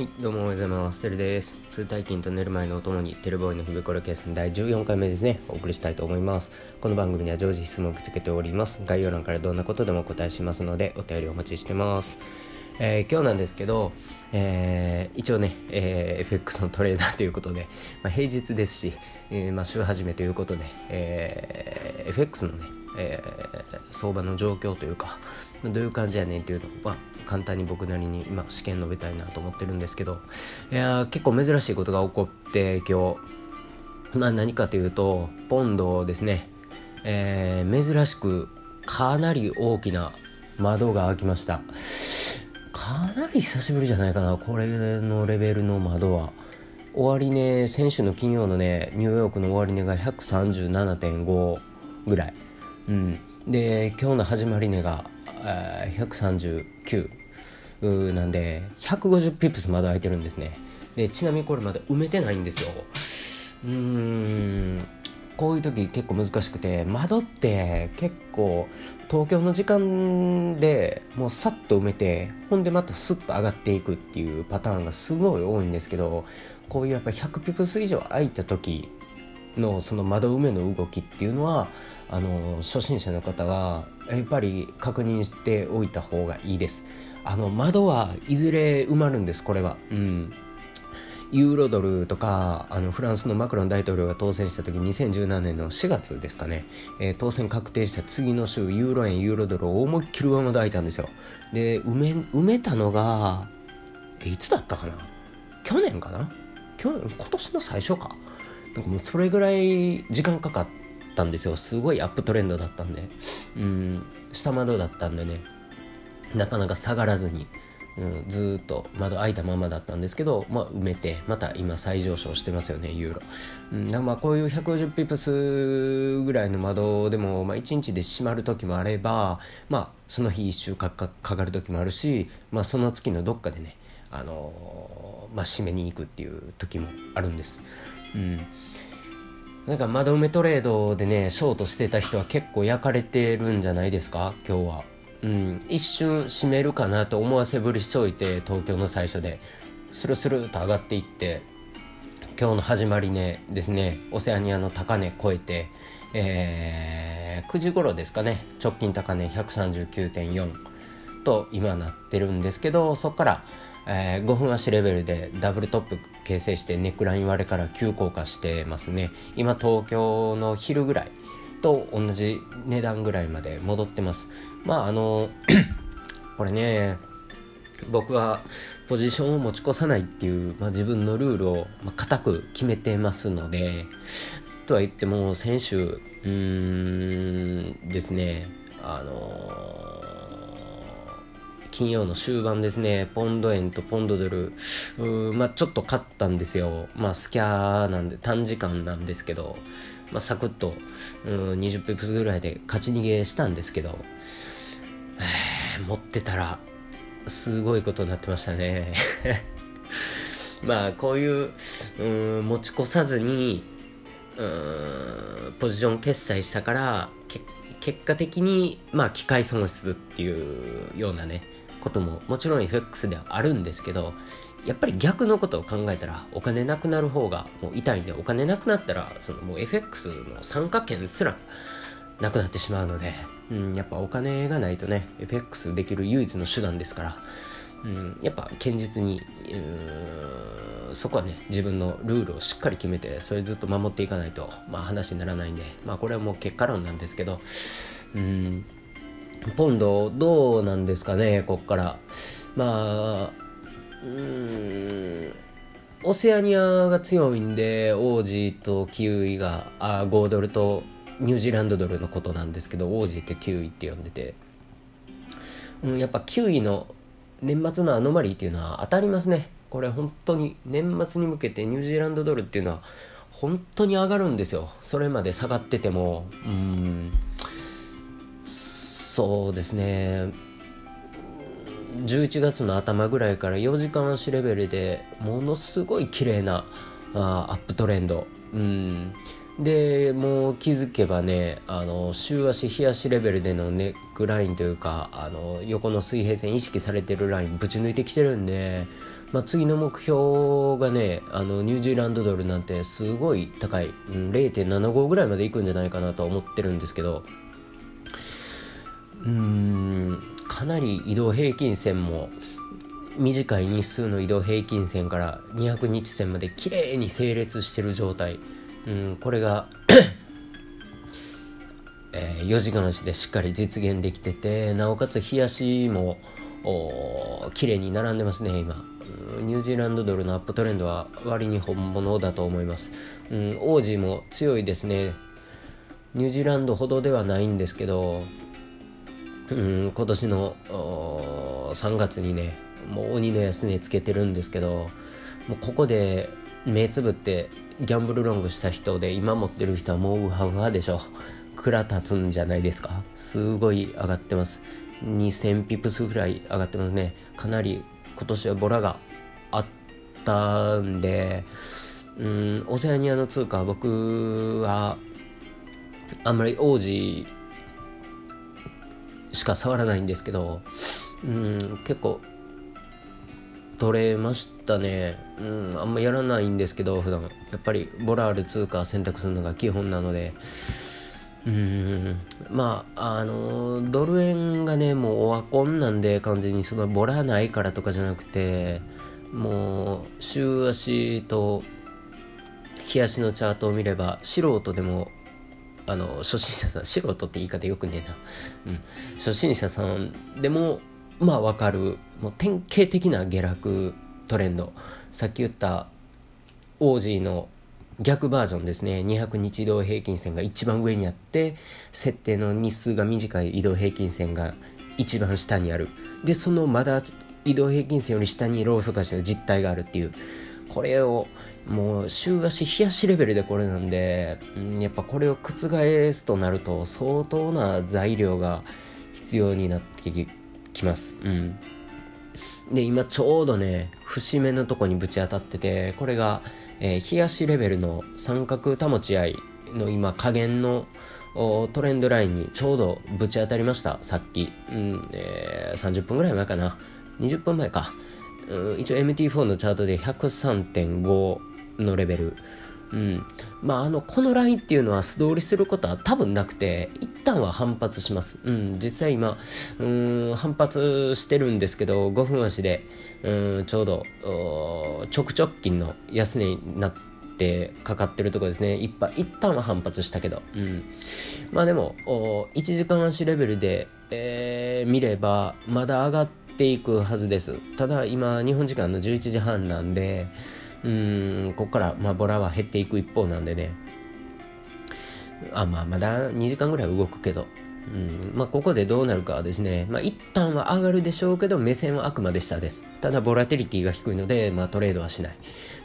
はい、どうもおはようございます。テルです。通体筋と寝る前のお供に、テルボーイの日々計算第14回目ですね、お送りしたいと思います。この番組では常時質問を受け付けております。概要欄からどんなことでもお答えしますので、お便りお待ちしてます。えー今日なんですけど、えー一応ね、えー FX のトレーダーということで、まあ、平日ですし、えーまあ、週始めということで、えー FX のね、えー相場の状況というか、まどういう感じやねんっていうのを、まあ、簡単に僕なりに今試験述べたいなと思ってるんですけどいや結構珍しいことが起こって今日。まあ何かというとポンドですね、えー珍しくかなり大きな窓が開きました。かなり久しぶりじゃないかなこれのレベルの窓は。終値、先週の金曜のねニューヨークの終値が137.5ぐらい。うん。で今日の始まり値が、えー139なんで150ピップスまだ空いてるんですね。でちなみにこれまだ埋めてないんですよ。うーん。こういう時結構難しくて窓って結構東京の時間でもうさっと埋めてほんでまたスッと上がっていくっていうパターンがすごい多いんですけどこういうやっぱり100ピプス以上空いた時のその窓埋めの動きっていうのはあの初心者の方はやっぱり確認しておいた方がいいです。あの窓はいずれ埋まるんですこれは。うん。ユーロドルとかあのフランスのマクロン大統領が当選した時2017年の4月ですかね、えー当選確定した次の週ユーロ円ユーロドルを思いっきり上まで開いたんですよ。で埋め埋めたのがえいつだったかな？去年かな？去年今年の最初か？なんかもうそれぐらい時間かかったんですよ。すごいアップトレンドだったんで。うん下窓だったんでねなかなか下がらずに、うん、ずっと窓開いたままだったんですけど、まあ、埋めてまた今再上昇してますよねユーロ、うん、まあこういう150ピプスぐらいの窓でも、まあ、1日で閉まる時もあれば、まあ、その日1週かかかかる時もあるし、まあ、その月のどっかでね、あのーまあ、閉めに行くっていう時もあるんです、うん、なんか窓埋めトレードでねショートしてた人は結構焼かれてるんじゃないですか？今日は、うん、一瞬閉めるかなと思わせぶりしておいて東京の最初で。スルスルと上がっていって今日の始まりねですね。オセアニアの高値超えて、えー9時頃ですかね。直近高値139.4と今なってるんですけどそこから、えー5分足レベルでダブルトップ形成してネックライン割れから急降下してますね。今東京の昼ぐらいと同じ値段ぐらいまで戻ってます。まああの これね僕はポジションを持ち越さないっていう、まあ、自分のルールをまあ固く決めてますのでとは言っても選手うーんですねあの金曜の終盤ですね。ポンド円とポンドドル。まあちょっと勝ったんですよ。まあスキャーなんで短時間なんですけど。まあサクッとうん20ピプスぐらいで勝ち逃げしたんですけど。持ってたらすごいことになってましたね。まあこういううん持ち越さずにうんポジション決済したから結果的にまあ機械損失っていうようなね。ことももちろん FX ではあるんですけどやっぱり逆のことを考えたらお金なくなる方がもう痛いんでお金なくなったらそのもう FX の参加権すらなくなってしまうので、うん、やっぱお金がないとね FX できる唯一の手段ですから、うん、やっぱ堅実にそこはね自分のルールをしっかり決めてそれずっと守っていかないと、まあ、話にならないんで、まあ、これはもう結果論なんですけど、うん、ポンドどうなんですかねこっから。まあうーんオセアニアが強いんでオージーとキウイがあ5ドルとニュージーランドドルのことなんですけどオージーってキウイって呼んでて、うん、やっぱキウイの年末のアノマリーっていうのは当たりますね。これ本当に年末に向けてニュージーランドドルっていうのは本当に上がるんですよ。それまで下がってても。うん。そうですね。11月の頭ぐらいから4時間足レベルでものすごい綺麗なあアップトレンド。うん。でもう気づけばねあの週足日足レベルでのネックラインというかあの横の水平線意識されてるラインぶち抜いてきてるんでまあ、次の目標がねあのニュージーランドドルなんてすごい高い、うん、0.75ぐらいまでいくんじゃないかなと思ってるんですけどうんかなり移動平均線も短い日数の移動平均線から200日線まで綺麗に整列してる状態、うん、これが えー、4時間足でしっかり実現できててなおかつ冷やしも綺麗に並んでますね今。ニュージーランドドルのアップトレンドは割に本物だと思います、うん、オージーも強いですね。ニュージーランドほどではないんですけど、うん、今年の3月にねもう鬼の安値つけてるんですけどもうここで目つぶってギャンブルロングした人で今持ってる人はもうウハウハでしょ。蔵立つんじゃないですか。すごい上がってます。2000ピプスぐらい上がってますね。かなり今年はボラがあったんでうんオセアニアの通貨僕はあんまり王子しか触らないんですけどうん結構取れましたね。うんあんまやらないんですけど普段。やっぱりボラール通貨選択するのが基本なので。うんまああのドル円がねもうオワコンなんで完全にそのボラないからとかじゃなくてもう週足と日足のチャートを見れば素人でもあの初心者さん素人って言い方よくねえな、うん、初心者さんでもまあ分かる。もう典型的な下落トレンド。さっき言ったオージーの逆バージョンですね。200日移動平均線が一番上にあって設定の日数が短い移動平均線が一番下にある。でそのまだ移動平均線より下にローソク足の実態があるっていう。これをもう週足日足レベルでこれなんで、うん、やっぱこれを覆すとなると相当な材料が必要になってきます。うん。で今ちょうどね節目のとこにぶち当たっててこれがえー、冷やしレベルの三角保ち合いの今加減のトレンドラインにちょうどぶち当たりました。さっき、うんえー、30分ぐらい前かな。20分前か、一応 MT4 のチャートで103.5のレベルうん。まあ、あの、このラインっていうのは素通りすることは多分なくて、一旦は反発します。うん。実際今、うん、反発してるんですけど、5分足で、うん、ちょうど、直直近の安値になって、かかってるとこですね。一一旦は反発したけど。うん。まあでも、1時間足レベルで、えー、見れば、まだ上がってていくはずです。ただ今、日本時間の11時半なんで、うんここから、まあ、ボラは減っていく一方なんでね。あまあまだ2時間ぐらい動くけど。うんまあ、ここでどうなるかはですね、まあ、一旦は上がるでしょうけど目線はあくまで下です。ただボラテリティが低いので、まあ、トレードはしない、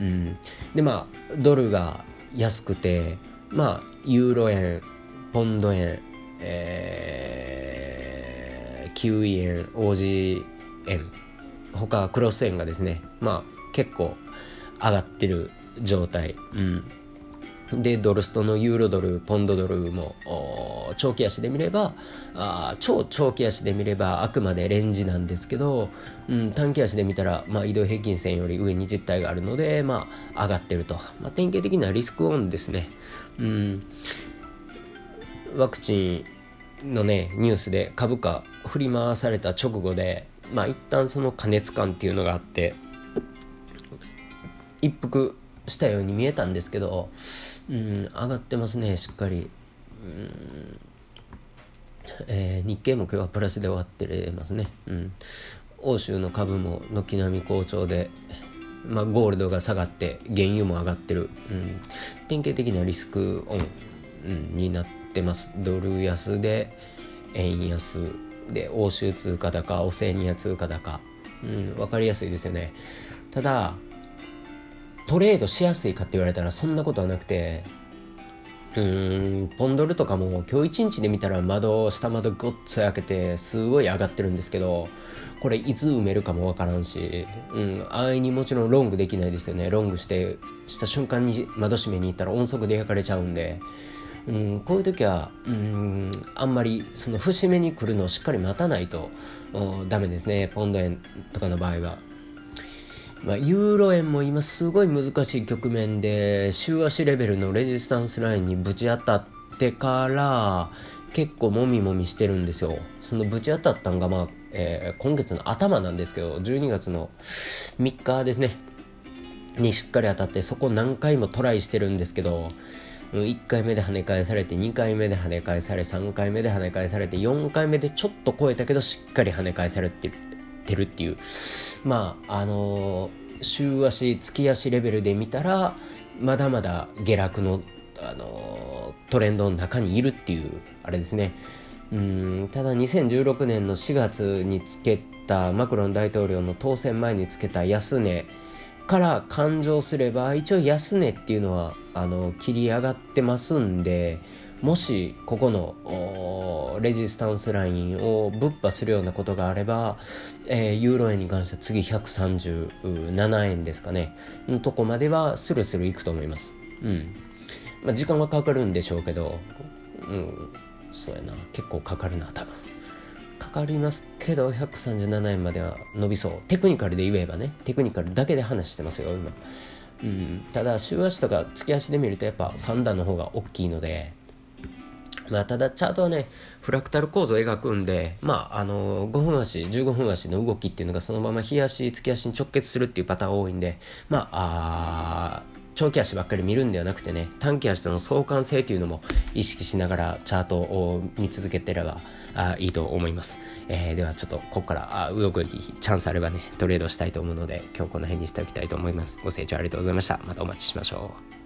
うん、でまあドルが安くてまあユーロ円ポンド円えー、キウイ円オージ円他クロス円がですねまあ結構上がってる状態。うんで、ドルストのユーロドル、ポンドドルも長期足で見ればあ、超長期足で見ればあくまでレンジなんですけど、うん、短期足で見たら、まあ、移動平均線より上に実体があるので、まあ、上がってると。まあ、典型的なリスクオンですね。うん、ワクチンのね、ニュースで株価振り回された直後で、まあ、一旦その過熱感っていうのがあって、一服したように見えたんですけど、うん、上がってますねしっかり、うんえー、日経も今日はプラスで終わってますね、うん、欧州の株も軒並み好調で、まあ、ゴールドが下がって原油も上がってる、うん、典型的なリスクオン、うん、になってます。ドル安で円安で欧州通貨高オセアニア通貨高、うん、分かりやすいですよね。ただトレードしやすいかって言われたらそんなことはなくてうーんポンドルとかも今日一日で見たら窓下窓ごっつ開けてすごい上がってるんですけどこれいつ埋めるかもわからんし、うん、安易にもちろんロングできないですよね。ロングしてした瞬間に窓閉めに行ったら音速で焼かれちゃうんで、うん、こういう時はうんあんまりその節目に来るのをしっかり待たないとダメですね。ポンド円とかの場合は。まあ、ユーロ円も今すごい難しい局面で週足レベルのレジスタンスラインにぶち当たってから結構もみもみしてるんですよ。そのぶち当たったんが、まあえー、今月の頭なんですけど12月の3日ですね。にしっかり当たってそこ何回もトライしてるんですけど1回目で跳ね返されて2回目で跳ね返され3回目で跳ね返されて4回目でちょっと超えたけどしっかり跳ね返されてるっていう。まああのー、週足月足レベルで見たらまだまだ下落の、あのー、トレンドの中にいるっていうあれですね。うんただ2016年の4月につけたマクロン大統領の当選前につけた安値から勘定すれば一応安値っていうのはあの切り上がってますんでもしここのレジスタンスラインをぶっ破するようなことがあれば、えー、ユーロ円に関しては次137円ですかね。のとこまではスルスルいくと思います。うん。まあ時間はかかるんでしょうけどうんそうやな。結構かかるな多分。かかりますけど137円までは伸びそう。テクニカルで言えばね。テクニカルだけで話してますよ今。うん。ただ週足とか月足で見るとやっぱファンダの方が大きいので。まあ、ただチャートはねフラクタル構造を描くんで、まあ、あの5分足15分足の動きっていうのがそのまま日足月足に直結するっていうパターン多いんでまああ長期足ばっかり見るんではなくてね短期足との相関性というのも意識しながらチャートを見続けてればあいいと思います、えー、ではちょっとここからあ動くチャンスあればねトレードしたいと思うので今日この辺にしておきたいと思います。ご清聴ありがとうございました。またお待ちしましょう。